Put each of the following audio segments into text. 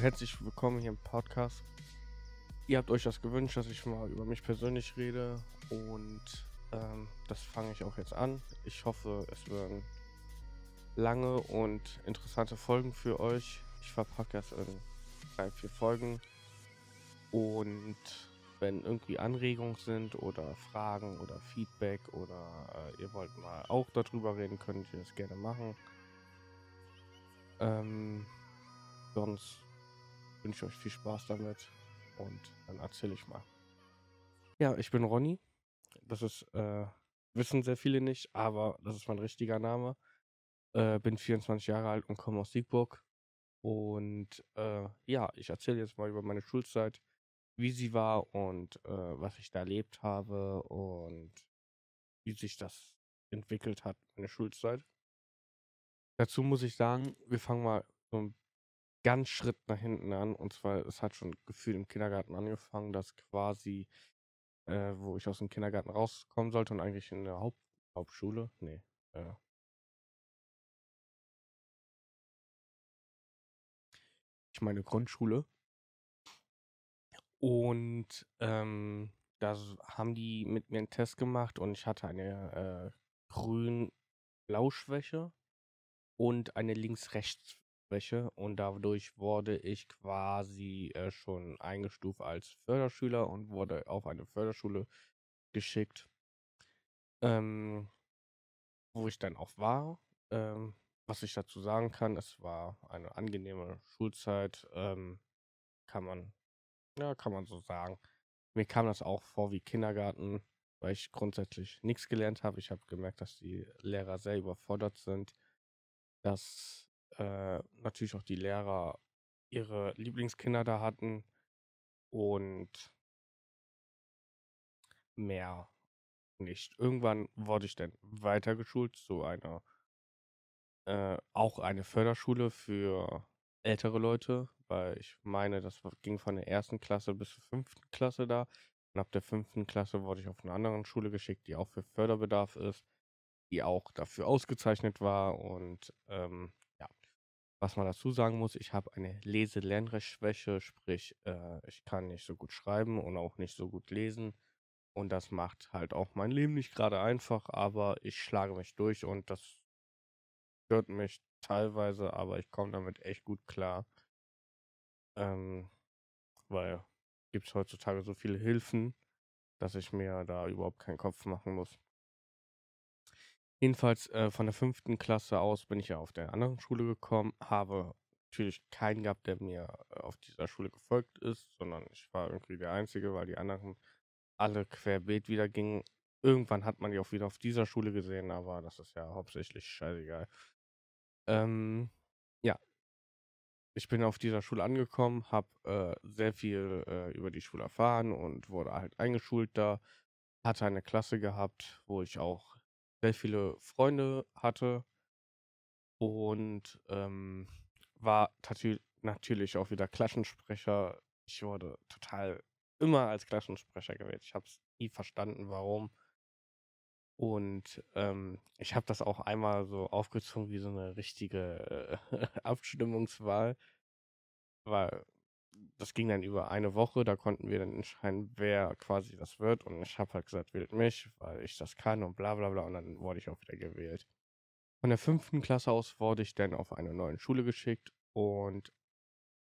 Herzlich willkommen hier im Podcast. Ihr habt euch das gewünscht, dass ich mal über mich persönlich rede und ähm, das fange ich auch jetzt an. Ich hoffe, es werden lange und interessante Folgen für euch. Ich verpacke das in drei, vier Folgen und wenn irgendwie Anregungen sind oder Fragen oder Feedback oder äh, ihr wollt mal auch darüber reden, könnt ihr das gerne machen. Ähm, sonst wünsche ich euch viel Spaß damit und dann erzähle ich mal. Ja, ich bin Ronny. Das ist, äh, wissen sehr viele nicht, aber das ist mein richtiger Name. Äh, bin 24 Jahre alt und komme aus Siegburg. Und äh, ja, ich erzähle jetzt mal über meine Schulzeit, wie sie war und äh, was ich da erlebt habe und wie sich das entwickelt hat, meine Schulzeit. Dazu muss ich sagen, wir fangen mal so ein ganz Schritt nach hinten an. Und zwar, es hat schon gefühlt im Kindergarten angefangen, dass quasi, äh, wo ich aus dem Kindergarten rauskommen sollte und eigentlich in der Haupt Hauptschule, nee, äh, ich meine Grundschule. Und ähm, da haben die mit mir einen Test gemacht und ich hatte eine äh, Grün-Blau-Schwäche und eine Links-Rechts-Schwäche und dadurch wurde ich quasi äh, schon eingestuft als Förderschüler und wurde auf eine Förderschule geschickt, ähm, wo ich dann auch war. Ähm, was ich dazu sagen kann, es war eine angenehme Schulzeit, ähm, kann man, ja, kann man so sagen. Mir kam das auch vor wie Kindergarten, weil ich grundsätzlich nichts gelernt habe. Ich habe gemerkt, dass die Lehrer sehr überfordert sind, dass äh, natürlich auch die Lehrer ihre Lieblingskinder da hatten und mehr nicht. Irgendwann wurde ich dann weitergeschult zu einer äh, auch eine Förderschule für ältere Leute, weil ich meine, das ging von der ersten Klasse bis zur fünften Klasse da. Und ab der fünften Klasse wurde ich auf eine andere Schule geschickt, die auch für Förderbedarf ist, die auch dafür ausgezeichnet war. Und ähm, was man dazu sagen muss, ich habe eine Lese-Lernrechtschwäche, sprich, äh, ich kann nicht so gut schreiben und auch nicht so gut lesen. Und das macht halt auch mein Leben nicht gerade einfach, aber ich schlage mich durch und das stört mich teilweise, aber ich komme damit echt gut klar. Ähm, weil gibt es heutzutage so viele Hilfen, dass ich mir da überhaupt keinen Kopf machen muss. Jedenfalls äh, von der fünften Klasse aus bin ich ja auf der anderen Schule gekommen, habe natürlich keinen gehabt, der mir äh, auf dieser Schule gefolgt ist, sondern ich war irgendwie der Einzige, weil die anderen alle querbeet wieder gingen. Irgendwann hat man die auch wieder auf dieser Schule gesehen, aber das ist ja hauptsächlich scheißegal. Ähm, ja. Ich bin auf dieser Schule angekommen, habe äh, sehr viel äh, über die Schule erfahren und wurde halt eingeschult da. Hatte eine Klasse gehabt, wo ich auch sehr viele Freunde hatte und ähm, war natürlich auch wieder Klassensprecher. Ich wurde total immer als Klassensprecher gewählt. Ich habe es nie verstanden, warum. Und ähm, ich habe das auch einmal so aufgezogen wie so eine richtige äh, Abstimmungswahl, weil das ging dann über eine Woche, da konnten wir dann entscheiden, wer quasi das wird. Und ich habe halt gesagt, wählt mich, weil ich das kann und bla bla bla. Und dann wurde ich auch wieder gewählt. Von der fünften Klasse aus wurde ich dann auf eine neue Schule geschickt und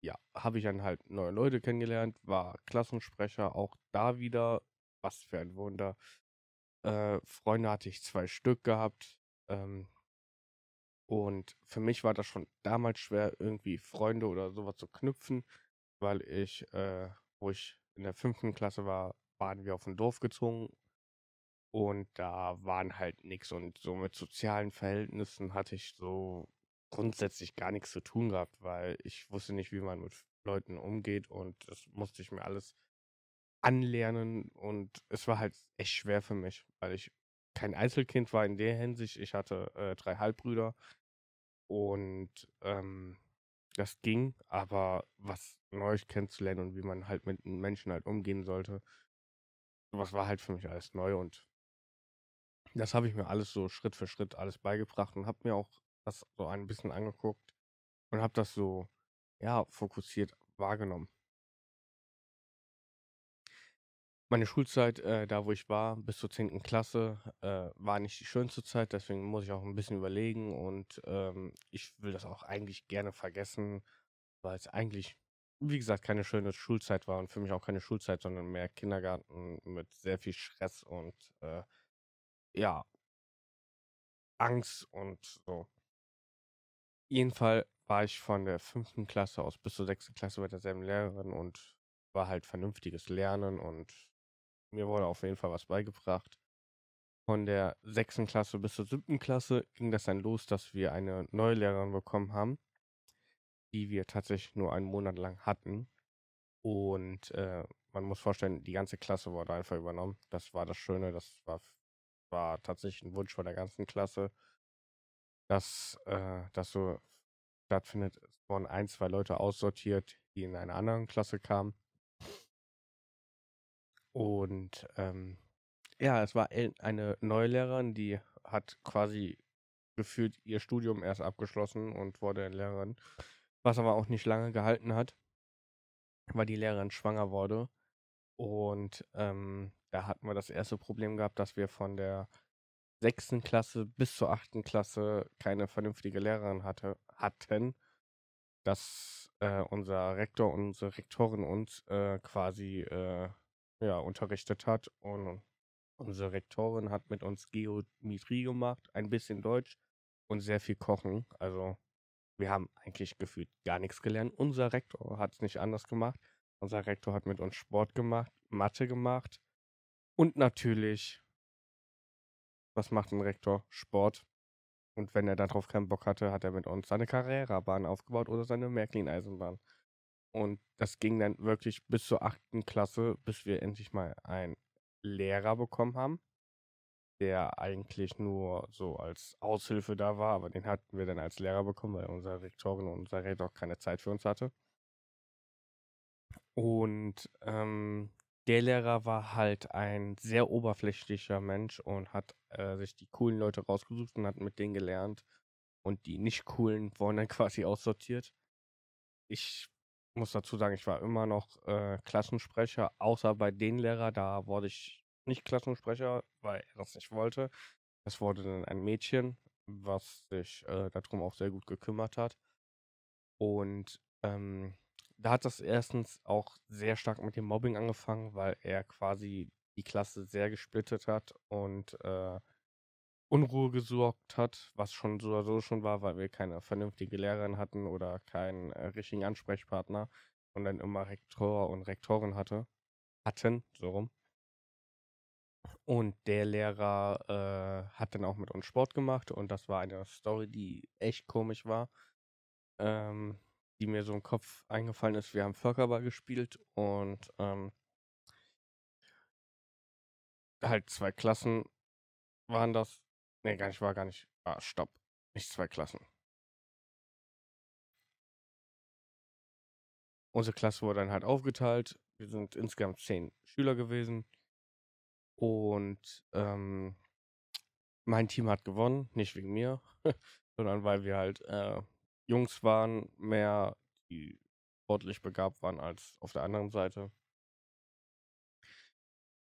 ja, habe ich dann halt neue Leute kennengelernt, war Klassensprecher, auch da wieder, was für ein Wunder. Äh, Freunde hatte ich zwei Stück gehabt. Ähm, und für mich war das schon damals schwer, irgendwie Freunde oder sowas zu knüpfen, weil ich, äh, wo ich in der fünften Klasse war, waren wir auf ein Dorf gezogen und da waren halt nichts und so mit sozialen Verhältnissen hatte ich so grundsätzlich gar nichts zu tun gehabt, weil ich wusste nicht, wie man mit Leuten umgeht und das musste ich mir alles anlernen und es war halt echt schwer für mich, weil ich kein Einzelkind war in der Hinsicht. Ich hatte äh, drei Halbbrüder und ähm, das ging, aber was Neues kennenzulernen und wie man halt mit Menschen halt umgehen sollte, was war halt für mich alles neu und das habe ich mir alles so Schritt für Schritt alles beigebracht und habe mir auch das so ein bisschen angeguckt und habe das so ja, fokussiert wahrgenommen. Meine Schulzeit, äh, da wo ich war, bis zur 10. Klasse, äh, war nicht die schönste Zeit, deswegen muss ich auch ein bisschen überlegen und, ähm, ich will das auch eigentlich gerne vergessen, weil es eigentlich, wie gesagt, keine schöne Schulzeit war und für mich auch keine Schulzeit, sondern mehr Kindergarten mit sehr viel Stress und, äh, ja, Angst und so. Jeden Fall war ich von der 5. Klasse aus bis zur 6. Klasse bei derselben Lehrerin und war halt vernünftiges Lernen und mir wurde auf jeden Fall was beigebracht. Von der 6. Klasse bis zur 7. Klasse ging das dann los, dass wir eine neue Lehrerin bekommen haben, die wir tatsächlich nur einen Monat lang hatten. Und äh, man muss vorstellen, die ganze Klasse wurde einfach übernommen. Das war das Schöne, das war, war tatsächlich ein Wunsch von der ganzen Klasse, dass äh, das so stattfindet. Es wurden ein, zwei Leute aussortiert, die in einer anderen Klasse kamen. Und ähm, ja, es war eine neue Lehrerin, die hat quasi gefühlt ihr Studium erst abgeschlossen und wurde Lehrerin, was aber auch nicht lange gehalten hat, weil die Lehrerin schwanger wurde. Und ähm, da hatten wir das erste Problem gehabt, dass wir von der sechsten Klasse bis zur achten Klasse keine vernünftige Lehrerin hatte, hatten, dass äh, unser Rektor und unsere Rektorin uns äh, quasi äh, ja, unterrichtet hat. Und unsere Rektorin hat mit uns Geometrie gemacht, ein bisschen Deutsch und sehr viel Kochen. Also wir haben eigentlich gefühlt gar nichts gelernt. Unser Rektor hat es nicht anders gemacht. Unser Rektor hat mit uns Sport gemacht, Mathe gemacht und natürlich, was macht ein Rektor? Sport. Und wenn er darauf keinen Bock hatte, hat er mit uns seine Carrera-Bahn aufgebaut oder seine Märklin-Eisenbahn. Und das ging dann wirklich bis zur achten Klasse, bis wir endlich mal einen Lehrer bekommen haben, der eigentlich nur so als Aushilfe da war, aber den hatten wir dann als Lehrer bekommen, weil unsere Rektorin und unser Rektor keine Zeit für uns hatte. Und ähm, der Lehrer war halt ein sehr oberflächlicher Mensch und hat äh, sich die coolen Leute rausgesucht und hat mit denen gelernt. Und die nicht coolen wurden dann quasi aussortiert. Ich muss dazu sagen, ich war immer noch äh, Klassensprecher, außer bei den Lehrer, da wurde ich nicht Klassensprecher, weil er das nicht wollte. Es wurde dann ein Mädchen, was sich äh, darum auch sehr gut gekümmert hat. Und ähm, da hat das erstens auch sehr stark mit dem Mobbing angefangen, weil er quasi die Klasse sehr gesplittet hat und äh, Unruhe gesorgt hat, was schon so oder so schon war, weil wir keine vernünftige Lehrerin hatten oder keinen äh, richtigen Ansprechpartner und dann immer Rektor und Rektorin hatte, hatten, so rum. Und der Lehrer äh, hat dann auch mit uns Sport gemacht und das war eine Story, die echt komisch war, ähm, die mir so im Kopf eingefallen ist. Wir haben Völkerball gespielt und ähm, halt zwei Klassen waren das Nee, gar nicht, war gar nicht. Ah, stopp. Nicht zwei Klassen. Unsere Klasse wurde dann halt aufgeteilt. Wir sind insgesamt zehn Schüler gewesen. Und ähm, mein Team hat gewonnen, nicht wegen mir, sondern weil wir halt äh, Jungs waren, mehr die sportlich begabt waren als auf der anderen Seite.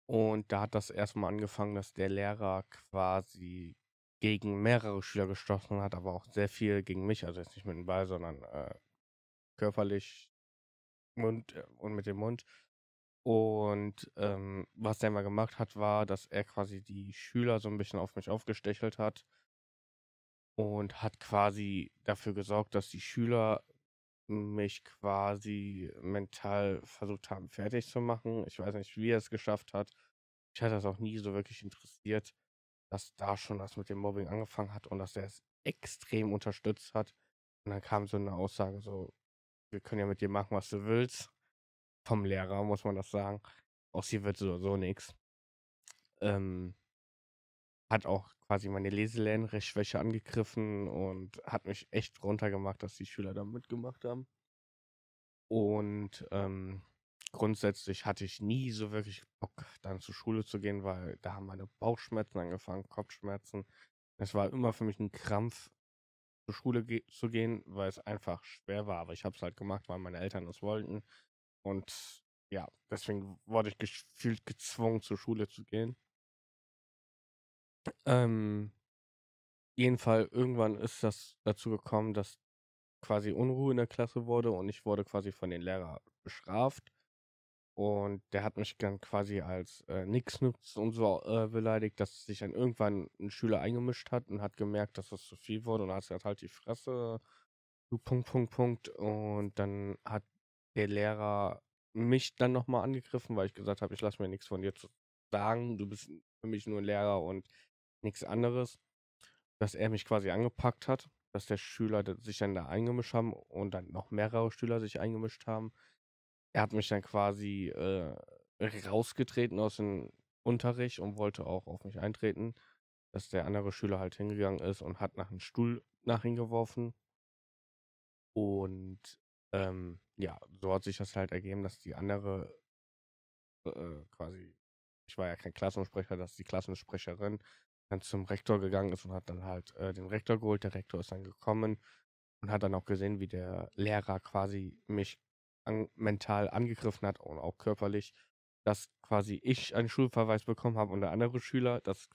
Und da hat das erstmal angefangen, dass der Lehrer quasi gegen mehrere Schüler gestochen hat, aber auch sehr viel gegen mich, also jetzt nicht mit dem Ball, sondern äh, körperlich Mund äh, und mit dem Mund. Und ähm, was der mal gemacht hat, war, dass er quasi die Schüler so ein bisschen auf mich aufgestechelt hat und hat quasi dafür gesorgt, dass die Schüler mich quasi mental versucht haben, fertig zu machen. Ich weiß nicht, wie er es geschafft hat. Ich hatte das auch nie so wirklich interessiert dass da schon das mit dem Mobbing angefangen hat und dass er es extrem unterstützt hat. Und dann kam so eine Aussage so, wir können ja mit dir machen, was du willst. Vom Lehrer, muss man das sagen. Aus hier wird so, so nichts. Ähm, hat auch quasi meine Leselernschwäche angegriffen und hat mich echt runtergemacht, dass die Schüler da mitgemacht haben. Und ähm, grundsätzlich hatte ich nie so wirklich Bock, dann zur Schule zu gehen, weil da haben meine Bauchschmerzen angefangen, Kopfschmerzen. Es war immer für mich ein Krampf, zur Schule ge zu gehen, weil es einfach schwer war. Aber ich habe es halt gemacht, weil meine Eltern es wollten. Und ja, deswegen wurde ich gefühlt gezwungen, zur Schule zu gehen. Ähm, Fall, irgendwann ist das dazu gekommen, dass quasi Unruhe in der Klasse wurde und ich wurde quasi von den Lehrern bestraft. Und der hat mich dann quasi als äh, Nix-Nutz und so äh, beleidigt, dass sich dann irgendwann ein Schüler eingemischt hat und hat gemerkt, dass das zu viel wurde und hat gesagt, halt die Fresse, Punkt, Punkt, Punkt. Und dann hat der Lehrer mich dann nochmal angegriffen, weil ich gesagt habe, ich lasse mir nichts von dir zu sagen, du bist für mich nur ein Lehrer und nichts anderes. Dass er mich quasi angepackt hat, dass der Schüler sich dann da eingemischt haben und dann noch mehrere Schüler sich eingemischt haben. Er hat mich dann quasi äh, rausgetreten aus dem Unterricht und wollte auch auf mich eintreten, dass der andere Schüler halt hingegangen ist und hat nach einem Stuhl nach ihm geworfen. Und ähm, ja, so hat sich das halt ergeben, dass die andere äh, quasi, ich war ja kein Klassensprecher, dass die Klassensprecherin dann zum Rektor gegangen ist und hat dann halt äh, den Rektor geholt. Der Rektor ist dann gekommen und hat dann auch gesehen, wie der Lehrer quasi mich an, mental angegriffen hat und auch körperlich, dass quasi ich einen Schulverweis bekommen habe und der andere Schüler, dass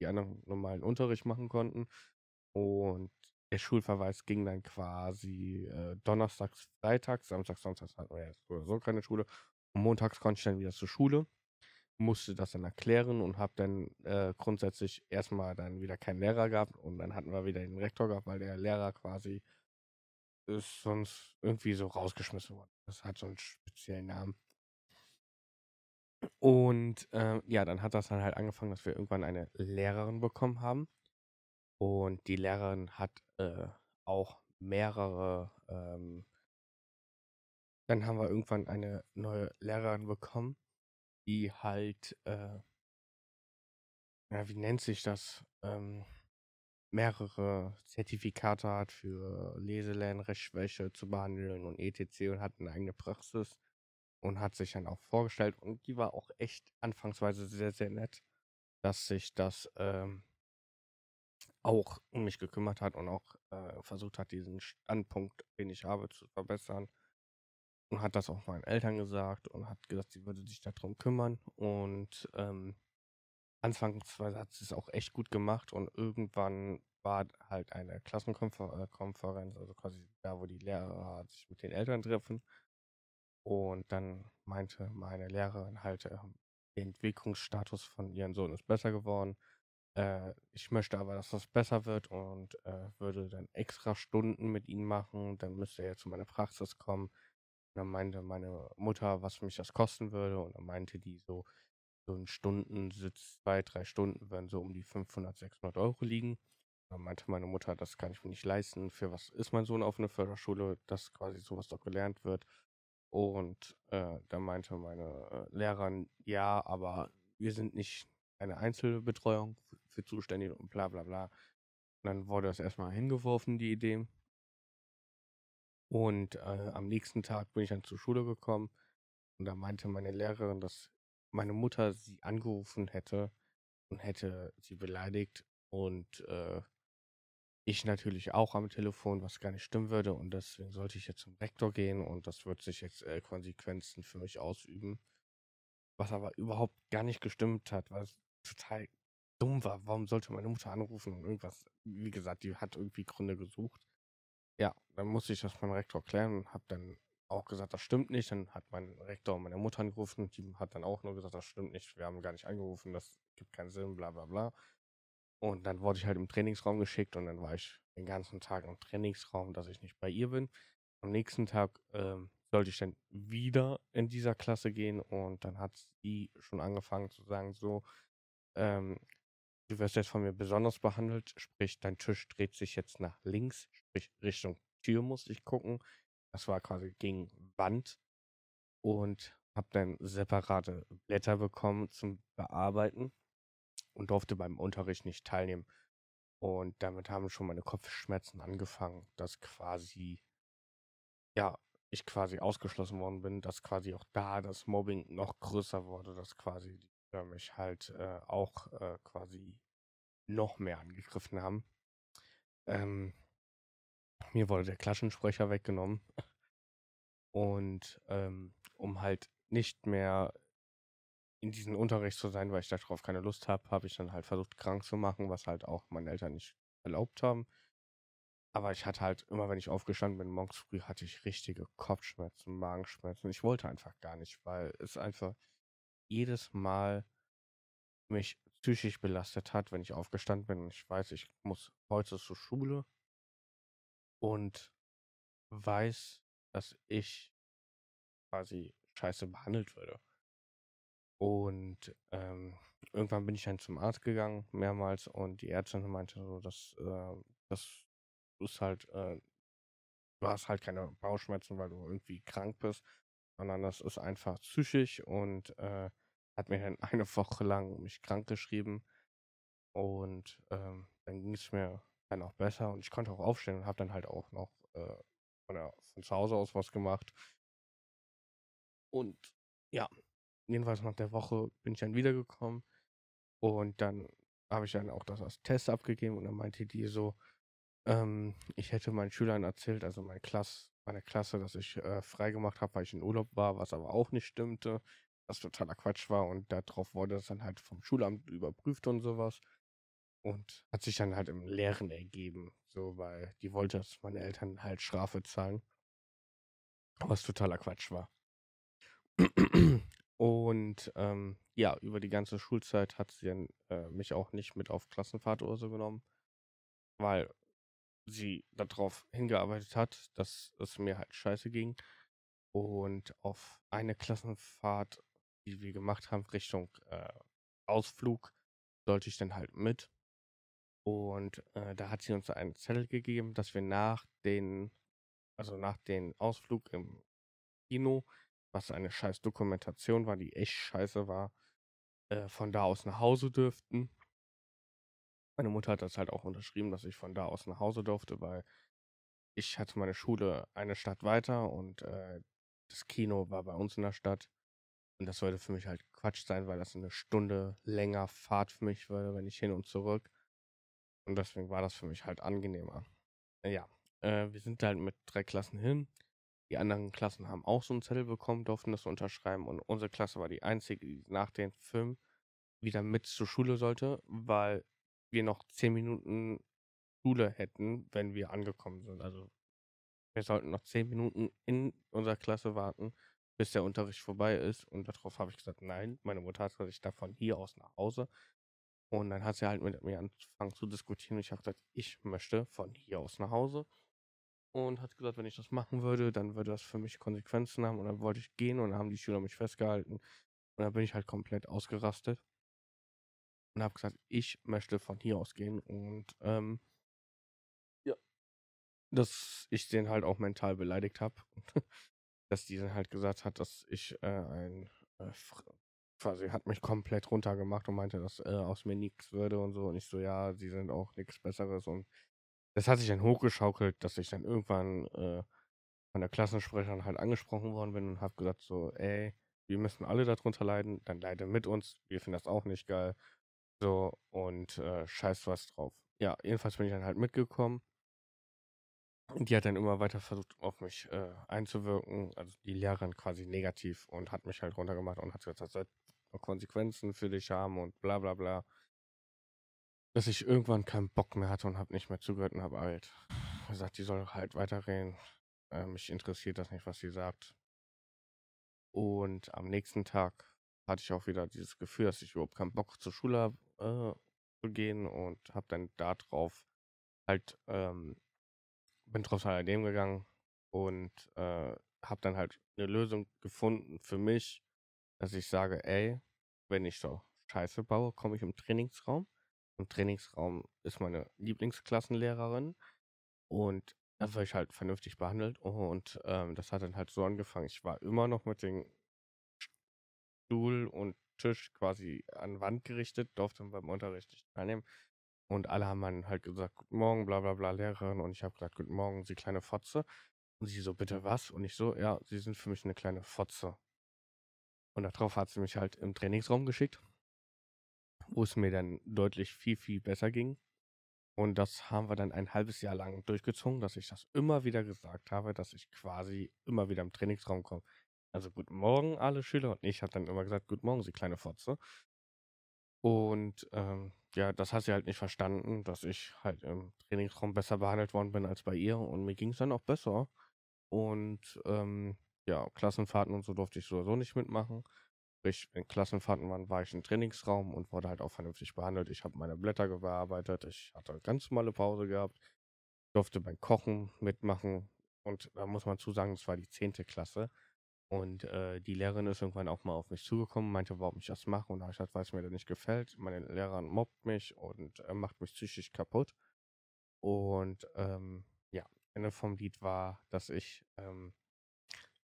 die anderen normalen Unterricht machen konnten. Und der Schulverweis ging dann quasi äh, donnerstags, freitags, samstags, sonntags hatten wir ja so, keine Schule. Und montags konnte ich dann wieder zur Schule musste das dann erklären und habe dann äh, grundsätzlich erstmal dann wieder keinen Lehrer gehabt und dann hatten wir wieder den Rektor gehabt, weil der Lehrer quasi ist sonst irgendwie so rausgeschmissen worden. Das hat so einen speziellen Namen. Und äh, ja, dann hat das dann halt angefangen, dass wir irgendwann eine Lehrerin bekommen haben. Und die Lehrerin hat äh, auch mehrere, ähm, dann haben wir irgendwann eine neue Lehrerin bekommen die halt, äh, ja, wie nennt sich das? Ähm, mehrere Zertifikate hat für Leselernen, Rechtschwäche zu behandeln und etc. und hat eine eigene Praxis und hat sich dann auch vorgestellt und die war auch echt anfangsweise sehr, sehr nett, dass sich das ähm, auch um mich gekümmert hat und auch äh, versucht hat, diesen Standpunkt, den ich habe, zu verbessern und hat das auch meinen Eltern gesagt und hat gesagt, sie würde sich darum kümmern. Und ähm, anfangsweise hat sie es auch echt gut gemacht und irgendwann war halt eine Klassenkonferenz, also quasi da, wo die Lehrer sich mit den Eltern treffen. Und dann meinte meine Lehrerin halt, äh, der Entwicklungsstatus von ihrem Sohn ist besser geworden. Äh, ich möchte aber, dass das besser wird und äh, würde dann extra Stunden mit ihm machen. Dann müsste er zu meiner Praxis kommen dann meinte meine Mutter, was mich das kosten würde. Und dann meinte die so, so ein Stundensitz, zwei, drei Stunden würden so um die 500, 600 Euro liegen. Dann meinte meine Mutter, das kann ich mir nicht leisten. Für was ist mein Sohn auf einer Förderschule, dass quasi sowas doch gelernt wird. Und äh, dann meinte meine äh, Lehrerin, ja, aber wir sind nicht eine Einzelbetreuung für, für zuständig und bla bla bla. Und dann wurde das erstmal hingeworfen, die Idee. Und äh, am nächsten Tag bin ich dann zur Schule gekommen und da meinte meine Lehrerin, dass meine Mutter sie angerufen hätte und hätte sie beleidigt und äh, ich natürlich auch am Telefon, was gar nicht stimmen würde und deswegen sollte ich jetzt zum Rektor gehen und das wird sich jetzt äh, Konsequenzen für mich ausüben. Was aber überhaupt gar nicht gestimmt hat, es total dumm war. Warum sollte meine Mutter anrufen und irgendwas, wie gesagt, die hat irgendwie Gründe gesucht. Ja, dann musste ich das meinem Rektor klären und habe dann auch gesagt, das stimmt nicht. Dann hat mein Rektor meine Mutter angerufen und die hat dann auch nur gesagt, das stimmt nicht, wir haben gar nicht angerufen, das gibt keinen Sinn, bla bla bla. Und dann wurde ich halt im Trainingsraum geschickt und dann war ich den ganzen Tag im Trainingsraum, dass ich nicht bei ihr bin. Am nächsten Tag ähm, sollte ich dann wieder in dieser Klasse gehen und dann hat sie schon angefangen zu sagen, so, ähm, Du wirst jetzt von mir besonders behandelt, sprich, dein Tisch dreht sich jetzt nach links, sprich, Richtung Tür musste ich gucken. Das war quasi gegen Wand und habe dann separate Blätter bekommen zum Bearbeiten und durfte beim Unterricht nicht teilnehmen. Und damit haben schon meine Kopfschmerzen angefangen, dass quasi, ja, ich quasi ausgeschlossen worden bin, dass quasi auch da das Mobbing noch größer wurde, dass quasi die Schüler mich halt äh, auch äh, quasi noch mehr angegriffen haben. Ähm, mir wurde der Klassensprecher weggenommen. Und ähm, um halt nicht mehr in diesem Unterricht zu sein, weil ich darauf keine Lust habe, habe ich dann halt versucht, krank zu machen, was halt auch meine Eltern nicht erlaubt haben. Aber ich hatte halt immer, wenn ich aufgestanden bin, morgens früh, hatte ich richtige Kopfschmerzen, Magenschmerzen. Ich wollte einfach gar nicht, weil es einfach jedes Mal mich psychisch belastet hat, wenn ich aufgestanden bin und ich weiß, ich muss heute zur Schule und weiß, dass ich quasi scheiße behandelt würde. Und ähm, irgendwann bin ich dann zum Arzt gegangen, mehrmals, und die Ärztin meinte so, dass äh, das ist halt, äh, du hast halt keine Bauchschmerzen, weil du irgendwie krank bist, sondern das ist einfach psychisch und äh, hat mir dann eine Woche lang mich krank geschrieben und ähm, dann ging es mir dann auch besser und ich konnte auch aufstehen und habe dann halt auch noch äh, von, der, von zu Hause aus was gemacht. Und ja, jedenfalls nach der Woche bin ich dann wiedergekommen und dann habe ich dann auch das als Test abgegeben und dann meinte die so, ähm, ich hätte meinen Schülern erzählt, also meine Klasse, meine Klasse, dass ich äh, frei gemacht habe, weil ich in Urlaub war, was aber auch nicht stimmte, was totaler Quatsch war und darauf wurde das dann halt vom Schulamt überprüft und sowas. Und hat sich dann halt im Leeren ergeben, so, weil die wollte, dass meine Eltern halt Strafe zahlen. Was totaler Quatsch war. Und ähm, ja, über die ganze Schulzeit hat sie dann äh, mich auch nicht mit auf Klassenfahrt oder so genommen, weil sie darauf hingearbeitet hat, dass es mir halt scheiße ging. Und auf eine Klassenfahrt, die wir gemacht haben, Richtung äh, Ausflug, sollte ich dann halt mit. Und äh, da hat sie uns einen Zettel gegeben, dass wir nach den, also nach dem Ausflug im Kino, was eine scheiß Dokumentation war, die echt scheiße war, äh, von da aus nach Hause dürften. Meine Mutter hat das halt auch unterschrieben, dass ich von da aus nach Hause durfte, weil ich hatte meine Schule eine Stadt weiter und äh, das Kino war bei uns in der Stadt. Und das sollte für mich halt Quatsch sein, weil das eine Stunde länger Fahrt für mich würde, wenn ich hin und zurück. Und deswegen war das für mich halt angenehmer. Ja, äh, wir sind halt mit drei Klassen hin. Die anderen Klassen haben auch so einen Zettel bekommen, durften das unterschreiben. Und unsere Klasse war die einzige, die nach dem Film wieder mit zur Schule sollte, weil wir noch zehn Minuten Schule hätten, wenn wir angekommen sind. Also wir sollten noch zehn Minuten in unserer Klasse warten, bis der Unterricht vorbei ist. Und darauf habe ich gesagt, nein, meine Mutter hat gesagt, ich darf von hier aus nach Hause. Und dann hat sie halt mit mir angefangen zu diskutieren. Und ich habe gesagt, ich möchte von hier aus nach Hause. Und hat gesagt, wenn ich das machen würde, dann würde das für mich Konsequenzen haben. Und dann wollte ich gehen und dann haben die Schüler mich festgehalten. Und dann bin ich halt komplett ausgerastet. Und habe gesagt, ich möchte von hier aus gehen. Und ähm, ja, dass ich den halt auch mental beleidigt habe. dass die dann halt gesagt hat, dass ich äh, ein äh, quasi hat mich komplett runtergemacht und meinte, dass äh, aus mir nichts würde und so. Und ich so, ja, sie sind auch nichts Besseres. Und das hat sich dann hochgeschaukelt, dass ich dann irgendwann äh, von der Klassensprecherin halt angesprochen worden bin und habe gesagt so, ey, wir müssen alle darunter leiden, dann leide mit uns. Wir finden das auch nicht geil. So, und äh, scheiß was drauf. Ja, jedenfalls bin ich dann halt mitgekommen. Und die hat dann immer weiter versucht, auf mich äh, einzuwirken, also die Lehrerin quasi negativ und hat mich halt runtergemacht und hat gesagt, das soll Konsequenzen für dich haben und bla bla bla. Dass ich irgendwann keinen Bock mehr hatte und habe nicht mehr zugehört und habe halt gesagt, die soll halt weiterreden. Äh, mich interessiert das nicht, was sie sagt. Und am nächsten Tag hatte ich auch wieder dieses Gefühl, dass ich überhaupt keinen Bock zur Schule habe äh, zu gehen und habe dann darauf halt ähm, bin trotz alledem gegangen und äh, habe dann halt eine Lösung gefunden für mich, dass ich sage, ey, wenn ich so Scheiße baue, komme ich im Trainingsraum. Im Trainingsraum ist meine Lieblingsklassenlehrerin und da werde ich halt vernünftig behandelt. Und ähm, das hat dann halt so angefangen. Ich war immer noch mit dem Stuhl und Tisch quasi an Wand gerichtet, durfte beim Unterricht nicht teilnehmen. Und alle haben dann halt gesagt, guten Morgen, bla bla bla, Lehrerin. Und ich habe gesagt, guten Morgen, Sie kleine Fotze. Und sie so, bitte was? Und ich so, ja, Sie sind für mich eine kleine Fotze. Und darauf hat sie mich halt im Trainingsraum geschickt, wo es mir dann deutlich viel, viel besser ging. Und das haben wir dann ein halbes Jahr lang durchgezogen, dass ich das immer wieder gesagt habe, dass ich quasi immer wieder im Trainingsraum komme. Also guten Morgen alle Schüler und ich habe dann immer gesagt, guten Morgen, Sie kleine Fotze. Und ähm, ja, das hat sie halt nicht verstanden, dass ich halt im Trainingsraum besser behandelt worden bin als bei ihr und mir ging es dann auch besser. Und ähm, ja, Klassenfahrten und so durfte ich sowieso nicht mitmachen. Sprich, wenn Klassenfahrten waren, war ich im Trainingsraum und wurde halt auch vernünftig behandelt. Ich habe meine Blätter bearbeitet, ich hatte ganz normale Pause gehabt, durfte beim Kochen mitmachen. Und da muss man zu sagen, es war die 10. Klasse. Und äh, die Lehrerin ist irgendwann auch mal auf mich zugekommen, meinte, warum ich das mache. Und da habe ich gesagt, weil es mir da nicht gefällt. Meine Lehrerin mobbt mich und äh, macht mich psychisch kaputt. Und ähm, ja, Ende vom Lied war, dass ich ähm,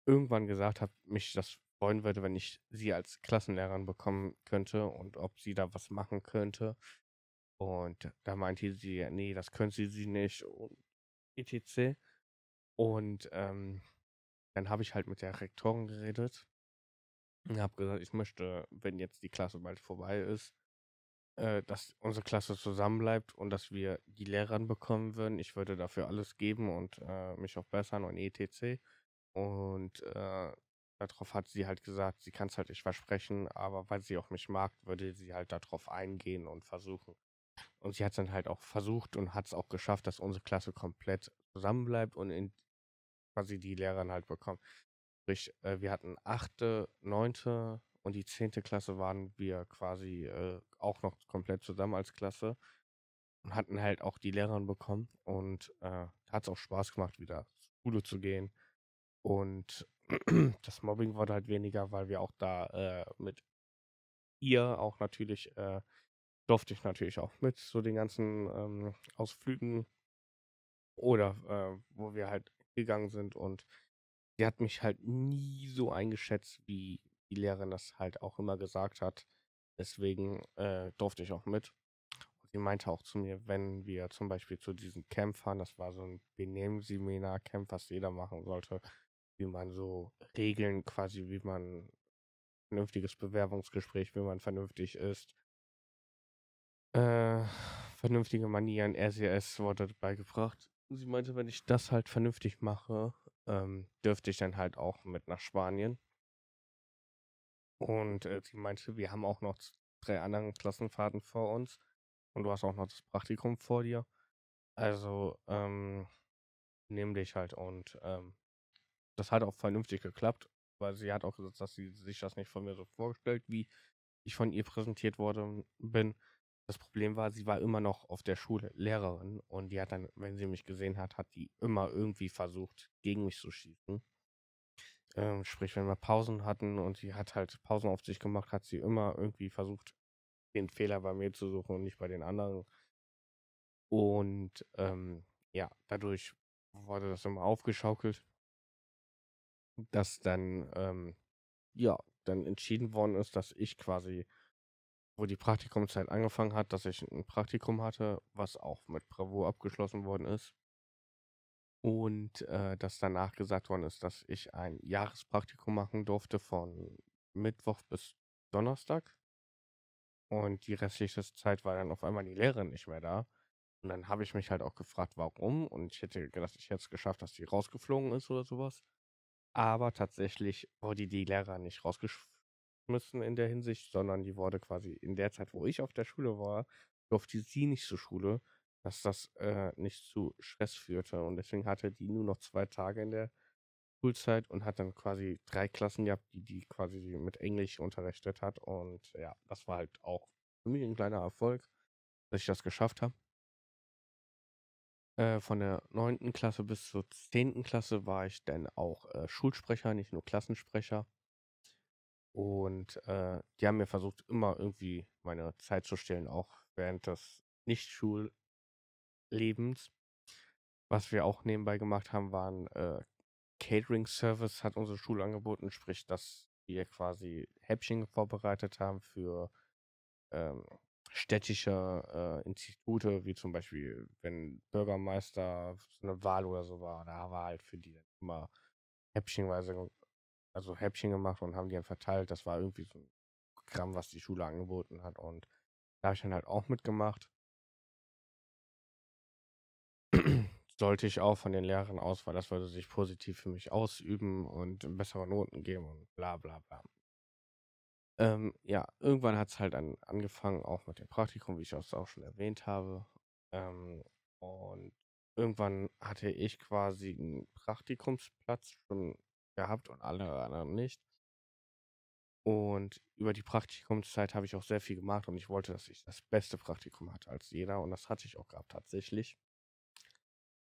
irgendwann gesagt habe, mich das freuen würde, wenn ich sie als Klassenlehrerin bekommen könnte und ob sie da was machen könnte. Und da meinte sie, nee, das könnte sie nicht und etc. Und ähm, dann habe ich halt mit der Rektorin geredet und habe gesagt, ich möchte, wenn jetzt die Klasse bald vorbei ist, äh, dass unsere Klasse zusammenbleibt und dass wir die Lehrerin bekommen würden. Ich würde dafür alles geben und äh, mich auch bessern und etc. Und äh, darauf hat sie halt gesagt, sie kann es halt nicht versprechen, aber weil sie auch mich mag, würde sie halt darauf eingehen und versuchen. Und sie hat es dann halt auch versucht und hat es auch geschafft, dass unsere Klasse komplett zusammenbleibt und in quasi die Lehrerin halt bekommen. Sprich, äh, wir hatten achte, neunte und die zehnte Klasse waren wir quasi äh, auch noch komplett zusammen als Klasse und hatten halt auch die Lehrerin bekommen und äh, hat es auch Spaß gemacht, wieder zur Schule zu gehen. Und das Mobbing wurde halt weniger, weil wir auch da äh, mit ihr auch natürlich, äh, durfte ich natürlich auch mit zu den ganzen ähm, Ausflügen oder äh, wo wir halt gegangen sind und sie hat mich halt nie so eingeschätzt, wie die Lehrerin das halt auch immer gesagt hat. Deswegen äh, durfte ich auch mit. Und sie meinte auch zu mir, wenn wir zum Beispiel zu diesem Camp fahren, das war so ein Benehmenseminar-Camp, was jeder machen sollte, wie man so Regeln quasi, wie man vernünftiges Bewerbungsgespräch, wie man vernünftig ist. Äh, vernünftige Manieren, RCS wurde beigebracht. Sie meinte, wenn ich das halt vernünftig mache, ähm, dürfte ich dann halt auch mit nach Spanien. Und äh, sie meinte, wir haben auch noch drei andere Klassenfahrten vor uns und du hast auch noch das Praktikum vor dir. Also, ähm, nimm dich halt und ähm, das hat auch vernünftig geklappt, weil sie hat auch gesagt, dass sie sich das nicht von mir so vorgestellt, wie ich von ihr präsentiert worden bin. Das Problem war, sie war immer noch auf der Schule Lehrerin und die hat dann, wenn sie mich gesehen hat, hat die immer irgendwie versucht, gegen mich zu schießen. Ähm, sprich, wenn wir Pausen hatten und sie hat halt Pausen auf sich gemacht, hat sie immer irgendwie versucht, den Fehler bei mir zu suchen und nicht bei den anderen. Und ähm, ja, dadurch wurde das immer aufgeschaukelt, dass dann, ähm, ja, dann entschieden worden ist, dass ich quasi wo die Praktikumszeit angefangen hat, dass ich ein Praktikum hatte, was auch mit Bravour abgeschlossen worden ist. Und äh, dass danach gesagt worden ist, dass ich ein Jahrespraktikum machen durfte von Mittwoch bis Donnerstag. Und die restliche Zeit war dann auf einmal die Lehrerin nicht mehr da. Und dann habe ich mich halt auch gefragt, warum. Und ich hätte gedacht, ich hätte es geschafft, dass die rausgeflogen ist oder sowas. Aber tatsächlich wurde die Lehrerin nicht rausgeflogen müssen in der Hinsicht, sondern die wurde quasi in der Zeit, wo ich auf der Schule war, durfte sie nicht zur Schule, dass das äh, nicht zu Stress führte. Und deswegen hatte die nur noch zwei Tage in der Schulzeit und hat dann quasi drei Klassen gehabt, die die quasi mit Englisch unterrichtet hat. Und ja, das war halt auch für mich ein kleiner Erfolg, dass ich das geschafft habe. Äh, von der neunten Klasse bis zur zehnten Klasse war ich dann auch äh, Schulsprecher, nicht nur Klassensprecher. Und äh, die haben mir versucht, immer irgendwie meine Zeit zu stehlen, auch während des Nicht-Schullebens. Was wir auch nebenbei gemacht haben, waren äh, Catering-Service, hat unsere Schule angeboten, sprich, dass wir quasi Häppchen vorbereitet haben für ähm, städtische äh, Institute, wie zum Beispiel, wenn Bürgermeister eine Wahl oder so war, da war halt für die immer häppchenweise also Häppchen gemacht und haben die dann verteilt. Das war irgendwie so ein Programm, was die Schule angeboten hat. Und da habe ich dann halt auch mitgemacht. sollte ich auch von den Lehrern aus, weil das würde sich positiv für mich ausüben und bessere Noten geben und bla bla bla. Ähm, ja, irgendwann hat es halt an, angefangen, auch mit dem Praktikum, wie ich es auch schon erwähnt habe. Ähm, und irgendwann hatte ich quasi einen Praktikumsplatz schon gehabt und alle anderen nicht. Und über die Praktikumszeit habe ich auch sehr viel gemacht und ich wollte, dass ich das beste Praktikum hatte als jeder und das hatte ich auch gehabt tatsächlich.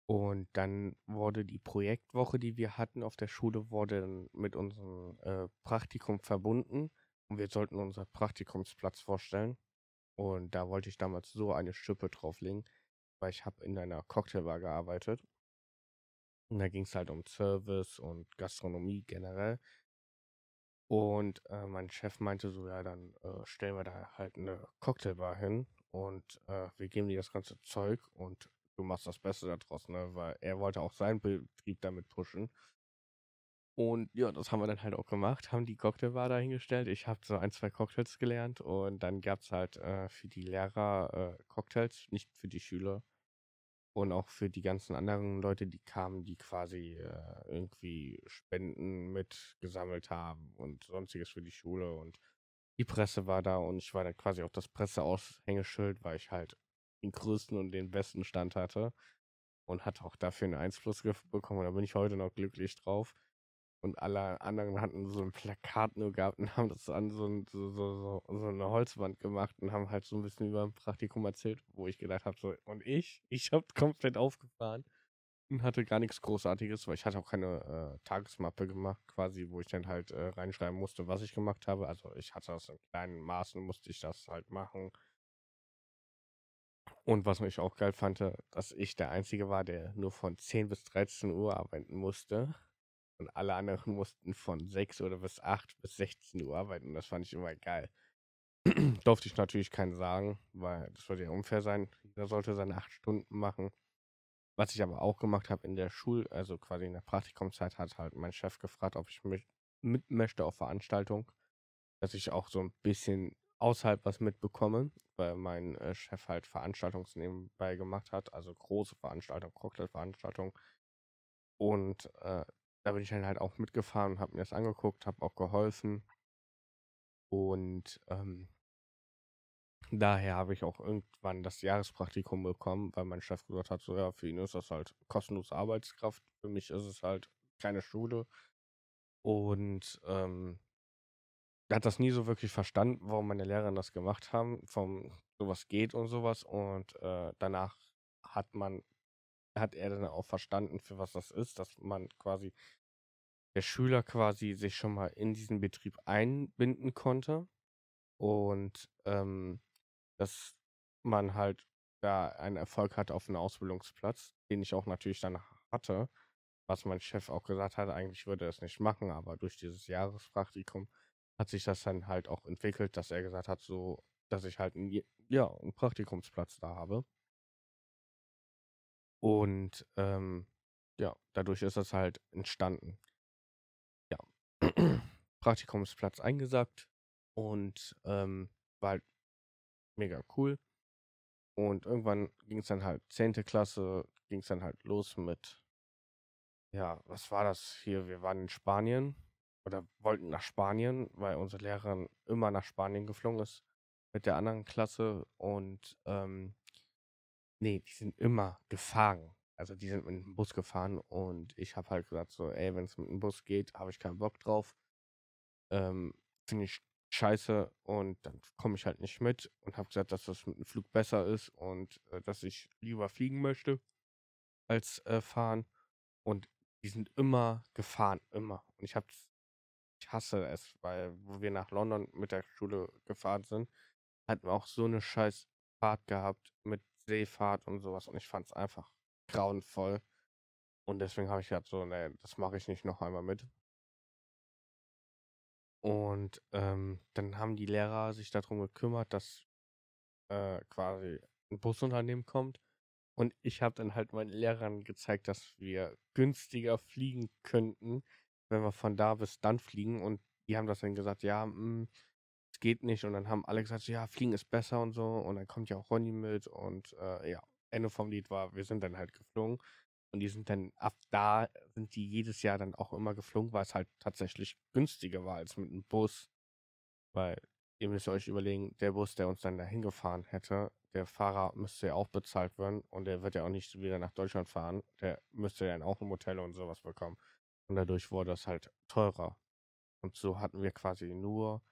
Und dann wurde die Projektwoche, die wir hatten auf der Schule, wurde mit unserem äh, Praktikum verbunden und wir sollten unseren Praktikumsplatz vorstellen. Und da wollte ich damals so eine Schippe drauflegen, weil ich habe in einer Cocktailbar gearbeitet. Und da ging es halt um Service und Gastronomie generell. Und äh, mein Chef meinte so, ja, dann äh, stellen wir da halt eine Cocktailbar hin und äh, wir geben dir das ganze Zeug und du machst das Beste daraus, ne? Weil er wollte auch seinen Betrieb damit pushen. Und ja, das haben wir dann halt auch gemacht, haben die Cocktailbar dahingestellt. Ich habe so ein, zwei Cocktails gelernt und dann gab es halt äh, für die Lehrer äh, Cocktails, nicht für die Schüler. Und auch für die ganzen anderen Leute, die kamen, die quasi äh, irgendwie Spenden mitgesammelt haben und sonstiges für die Schule. Und die Presse war da und ich war dann quasi auch das Presseaushängeschild, weil ich halt den größten und den besten Stand hatte. Und hatte auch dafür eine 1 Plus bekommen. Da bin ich heute noch glücklich drauf. Und alle anderen hatten so ein Plakat nur gehabt und haben das an so, ein, so, so, so, eine Holzwand gemacht und haben halt so ein bisschen über ein Praktikum erzählt, wo ich gedacht habe, so, und ich? Ich habe komplett aufgefahren und hatte gar nichts Großartiges, weil ich hatte auch keine äh, Tagesmappe gemacht, quasi, wo ich dann halt äh, reinschreiben musste, was ich gemacht habe. Also ich hatte das in kleinen Maßen, musste ich das halt machen. Und was ich auch geil fand, dass ich der Einzige war, der nur von 10 bis 13 Uhr arbeiten musste. Und alle anderen mussten von 6 oder bis 8 bis 16 Uhr arbeiten. Und das fand ich immer geil. Durfte ich natürlich keinen sagen, weil das würde ja unfair sein. Jeder sollte seine 8 Stunden machen. Was ich aber auch gemacht habe in der Schule, also quasi in der Praktikumszeit, hat halt mein Chef gefragt, ob ich mit, mit möchte auf Veranstaltung, dass ich auch so ein bisschen außerhalb was mitbekomme, weil mein äh, Chef halt Veranstaltungsnebenbei gemacht hat, also große Veranstaltungen, Cocktailveranstaltungen. Und äh, da bin ich dann halt auch mitgefahren und habe mir das angeguckt, habe auch geholfen. Und ähm, daher habe ich auch irgendwann das Jahrespraktikum bekommen, weil mein Chef gesagt hat, so ja, für ihn ist das halt kostenlose Arbeitskraft. Für mich ist es halt keine Schule. Und ähm, er hat das nie so wirklich verstanden, warum meine Lehrer das gemacht haben, vom sowas geht und sowas. Und äh, danach hat man hat er dann auch verstanden, für was das ist, dass man quasi der Schüler quasi sich schon mal in diesen Betrieb einbinden konnte und ähm, dass man halt da einen Erfolg hat auf einem Ausbildungsplatz, den ich auch natürlich dann hatte, was mein Chef auch gesagt hat, eigentlich würde er es nicht machen, aber durch dieses Jahrespraktikum hat sich das dann halt auch entwickelt, dass er gesagt hat, so, dass ich halt einen, ja, einen Praktikumsplatz da habe. Und ähm, ja, dadurch ist das halt entstanden. Ja, Praktikumsplatz eingesagt und ähm, war halt mega cool. Und irgendwann ging es dann halt, 10. Klasse, ging es dann halt los mit, ja, was war das hier? Wir waren in Spanien oder wollten nach Spanien, weil unsere Lehrerin immer nach Spanien geflogen ist mit der anderen Klasse und ähm, Nee, die sind immer gefahren. Also, die sind mit dem Bus gefahren und ich habe halt gesagt so: „Ey, wenn es mit dem Bus geht, habe ich keinen Bock drauf.“ Ähm, finde ich scheiße und dann komme ich halt nicht mit und habe gesagt, dass das mit dem Flug besser ist und, äh, dass ich lieber fliegen möchte als, äh, fahren. Und die sind immer gefahren, immer. Und ich habe ich hasse es, weil wo wir nach London mit der Schule gefahren sind, hatten wir auch so eine scheiß Fahrt gehabt mit Seefahrt und sowas und ich fand es einfach grauenvoll. Und deswegen habe ich gesagt so: „Ne, das mache ich nicht noch einmal mit.“ Und, ähm, dann haben die Lehrer sich darum gekümmert, dass, äh, quasi 'n Busunternehmen kommt. Und ich habe dann halt meinen Lehrern gezeigt, dass wir günstiger fliegen könnten, wenn wir von da bis dann fliegen. Und die haben das dann gesagt: „Ja, hm, geht nicht. Und dann haben alle gesagt, ja, Fliegen ist besser und so. Und dann kommt ja auch Ronny mit und äh, ja. Ende vom Lied war, wir sind dann halt geflogen. Und die sind dann, ab da sind die jedes Jahr dann auch immer geflogen, weil es halt tatsächlich günstiger war als mit einem Bus. Weil ihr müsst euch überlegen, der Bus, der uns dann dahin gefahren hätte, der Fahrer müsste ja auch bezahlt werden und der wird ja auch nicht wieder nach Deutschland fahren. Der müsste dann auch ein Hotel und sowas bekommen. Und dadurch wurde das halt teurer. Und so hatten wir quasi nur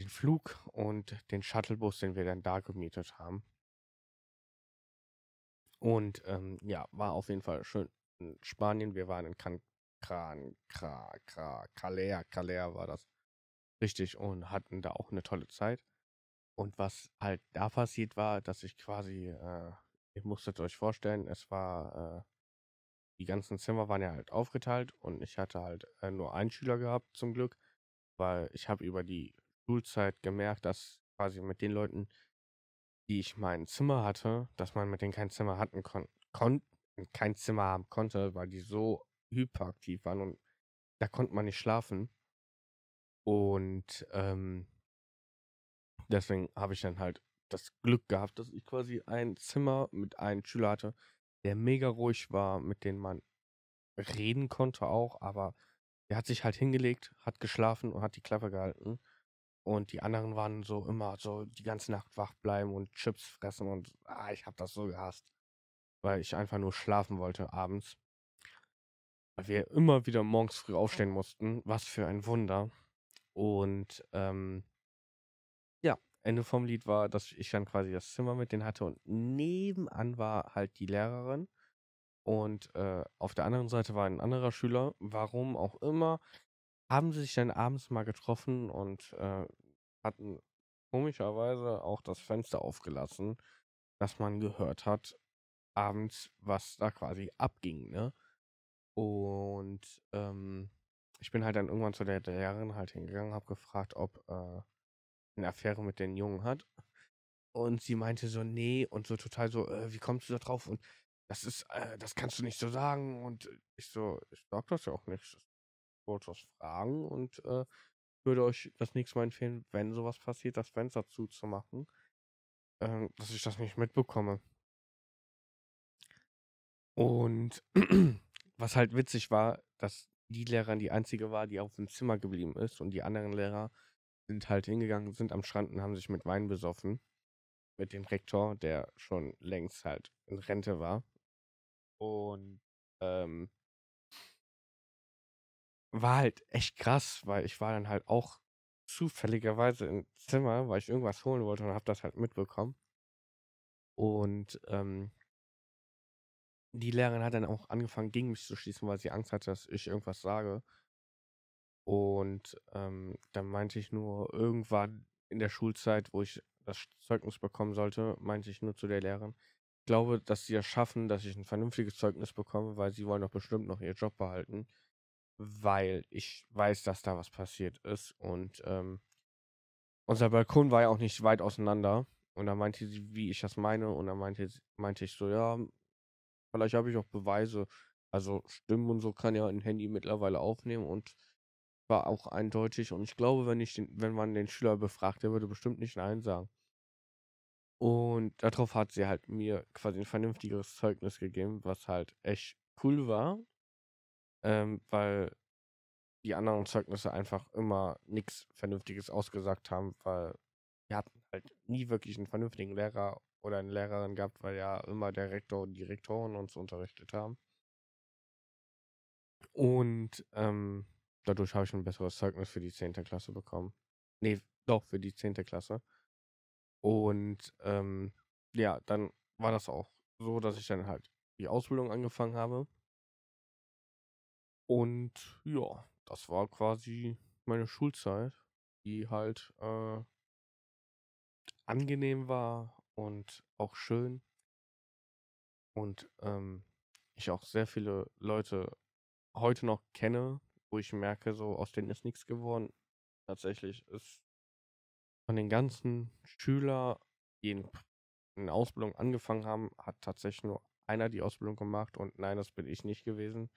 den Flug und den Shuttlebus, den wir dann da gemietet haben. Und ähm, ja, war auf jeden Fall schön in Spanien. Wir waren in Can Kran, Kra, Kra, Calea, Calea war das. Richtig, und hatten da auch eine tolle Zeit. Und was halt da passiert war, dass ich quasi, äh, ihr musstet euch vorstellen, es war, äh, die ganzen Zimmer waren ja halt aufgeteilt und ich hatte halt äh, nur einen Schüler gehabt, zum Glück, weil ich habe über die Schulzeit gemerkt, dass quasi mit den Leuten, die ich mein Zimmer hatte, dass man mit denen kein Zimmer hatten kon kon kein Zimmer haben konnte, weil die so hyperaktiv waren und da konnte man nicht schlafen. Und ähm, deswegen habe ich dann halt das Glück gehabt, dass ich quasi ein Zimmer mit einem Schüler hatte, der mega ruhig war, mit dem man reden konnte auch, aber der hat sich halt hingelegt, hat geschlafen und hat die Klappe gehalten. Und die anderen waren so immer so die ganze Nacht wach bleiben und Chips fressen und ah, ich habe das so gehasst. Weil ich einfach nur schlafen wollte abends. Weil wir immer wieder morgens früh aufstehen mussten. Was für ein Wunder. Und ähm, ja, Ende vom Lied war, dass ich dann quasi das Zimmer mit denen hatte und nebenan war halt die Lehrerin. Und äh, auf der anderen Seite war ein anderer Schüler. Warum auch immer, haben sie sich dann abends mal getroffen und äh, hatten komischerweise auch das Fenster aufgelassen, dass man gehört hat, abends, was da quasi abging, ne? Und ähm, ich bin halt dann irgendwann zu der Lehrerin halt hingegangen, habe gefragt, ob äh, eine Affäre mit den Jungen hat. Und sie meinte so, nee, und so total so, äh, wie kommst du da drauf? Und das ist, äh, das kannst du nicht so sagen. Und ich so, ich sag das ja auch nicht. Ich wollte was fragen und äh, würde euch das nächste Mal empfehlen, wenn sowas passiert, das Fenster zuzumachen, äh, dass ich das nicht mitbekomme. Und was halt witzig war, dass die Lehrerin die einzige war, die auf dem Zimmer geblieben ist und die anderen Lehrer sind halt hingegangen, sind am Strand und haben sich mit Wein besoffen. Mit dem Rektor, der schon längst halt in Rente war. Und ähm, war halt echt krass, weil ich war dann halt auch zufälligerweise im Zimmer, weil ich irgendwas holen wollte und habe das halt mitbekommen. Und ähm, die Lehrerin hat dann auch angefangen, gegen mich zu schießen, weil sie Angst hatte, dass ich irgendwas sage. Und ähm, dann meinte ich nur irgendwann in der Schulzeit, wo ich das Zeugnis bekommen sollte, meinte ich nur zu der Lehrerin, ich glaube, dass sie es schaffen, dass ich ein vernünftiges Zeugnis bekomme, weil sie wollen doch bestimmt noch ihren Job behalten, weil ich weiß, dass da was passiert ist. Und ähm, unser Balkon war ja auch nicht weit auseinander. Und da meinte sie, wie ich das meine. Und dann meinte, meinte ich so, ja, vielleicht habe ich auch Beweise. Also Stimmen und so kann ja ein Handy mittlerweile aufnehmen und war auch eindeutig. Und ich glaube, wenn ich den, wenn man den Schüler befragt, der würde bestimmt nicht Nein sagen. Und darauf hat sie halt mir quasi ein vernünftigeres Zeugnis gegeben, was halt echt cool war. Ähm, weil die anderen Zeugnisse einfach immer nichts Vernünftiges ausgesagt haben, weil wir hatten halt nie wirklich einen vernünftigen Lehrer oder eine Lehrerin gehabt, weil ja immer der Rektor und die Rektoren uns unterrichtet haben. Und ähm, dadurch habe ich ein besseres Zeugnis für die 10. Klasse bekommen. Nee, doch, für die 10. Klasse. Und ähm, ja, dann war das auch so, dass ich dann halt die Ausbildung angefangen habe. Und ja, das war quasi meine Schulzeit, die halt äh, angenehm war und auch schön. Und ähm, ich auch sehr viele Leute heute noch kenne, wo ich merke, so aus denen ist nichts geworden. Tatsächlich ist von den ganzen Schülern, die in, in Ausbildung angefangen haben, hat tatsächlich nur einer die Ausbildung gemacht und nein, das bin ich nicht gewesen.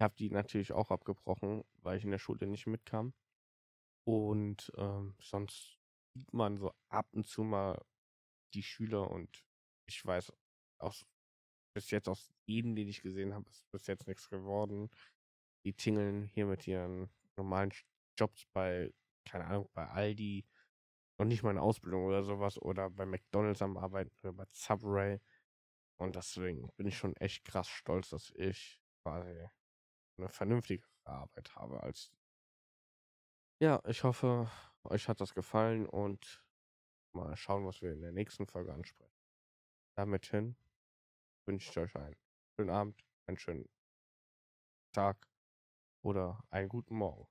Habe die natürlich auch abgebrochen, weil ich in der Schule nicht mitkam. Und ähm, sonst sieht man so ab und zu mal die Schüler und ich weiß aus bis jetzt aus jedem, den ich gesehen habe, ist bis jetzt nichts geworden. Die tingeln hier mit ihren normalen Jobs bei, keine Ahnung, bei Aldi, noch nicht mal eine Ausbildung oder sowas oder bei McDonalds am Arbeiten oder bei Subway. Und deswegen bin ich schon echt krass stolz, dass ich quasi eine vernünftige Arbeit habe als ja, ich hoffe, euch hat das gefallen und mal schauen, was wir in der nächsten Folge ansprechen. Damit hin wünsche ich euch einen schönen Abend, einen schönen Tag oder einen guten Morgen.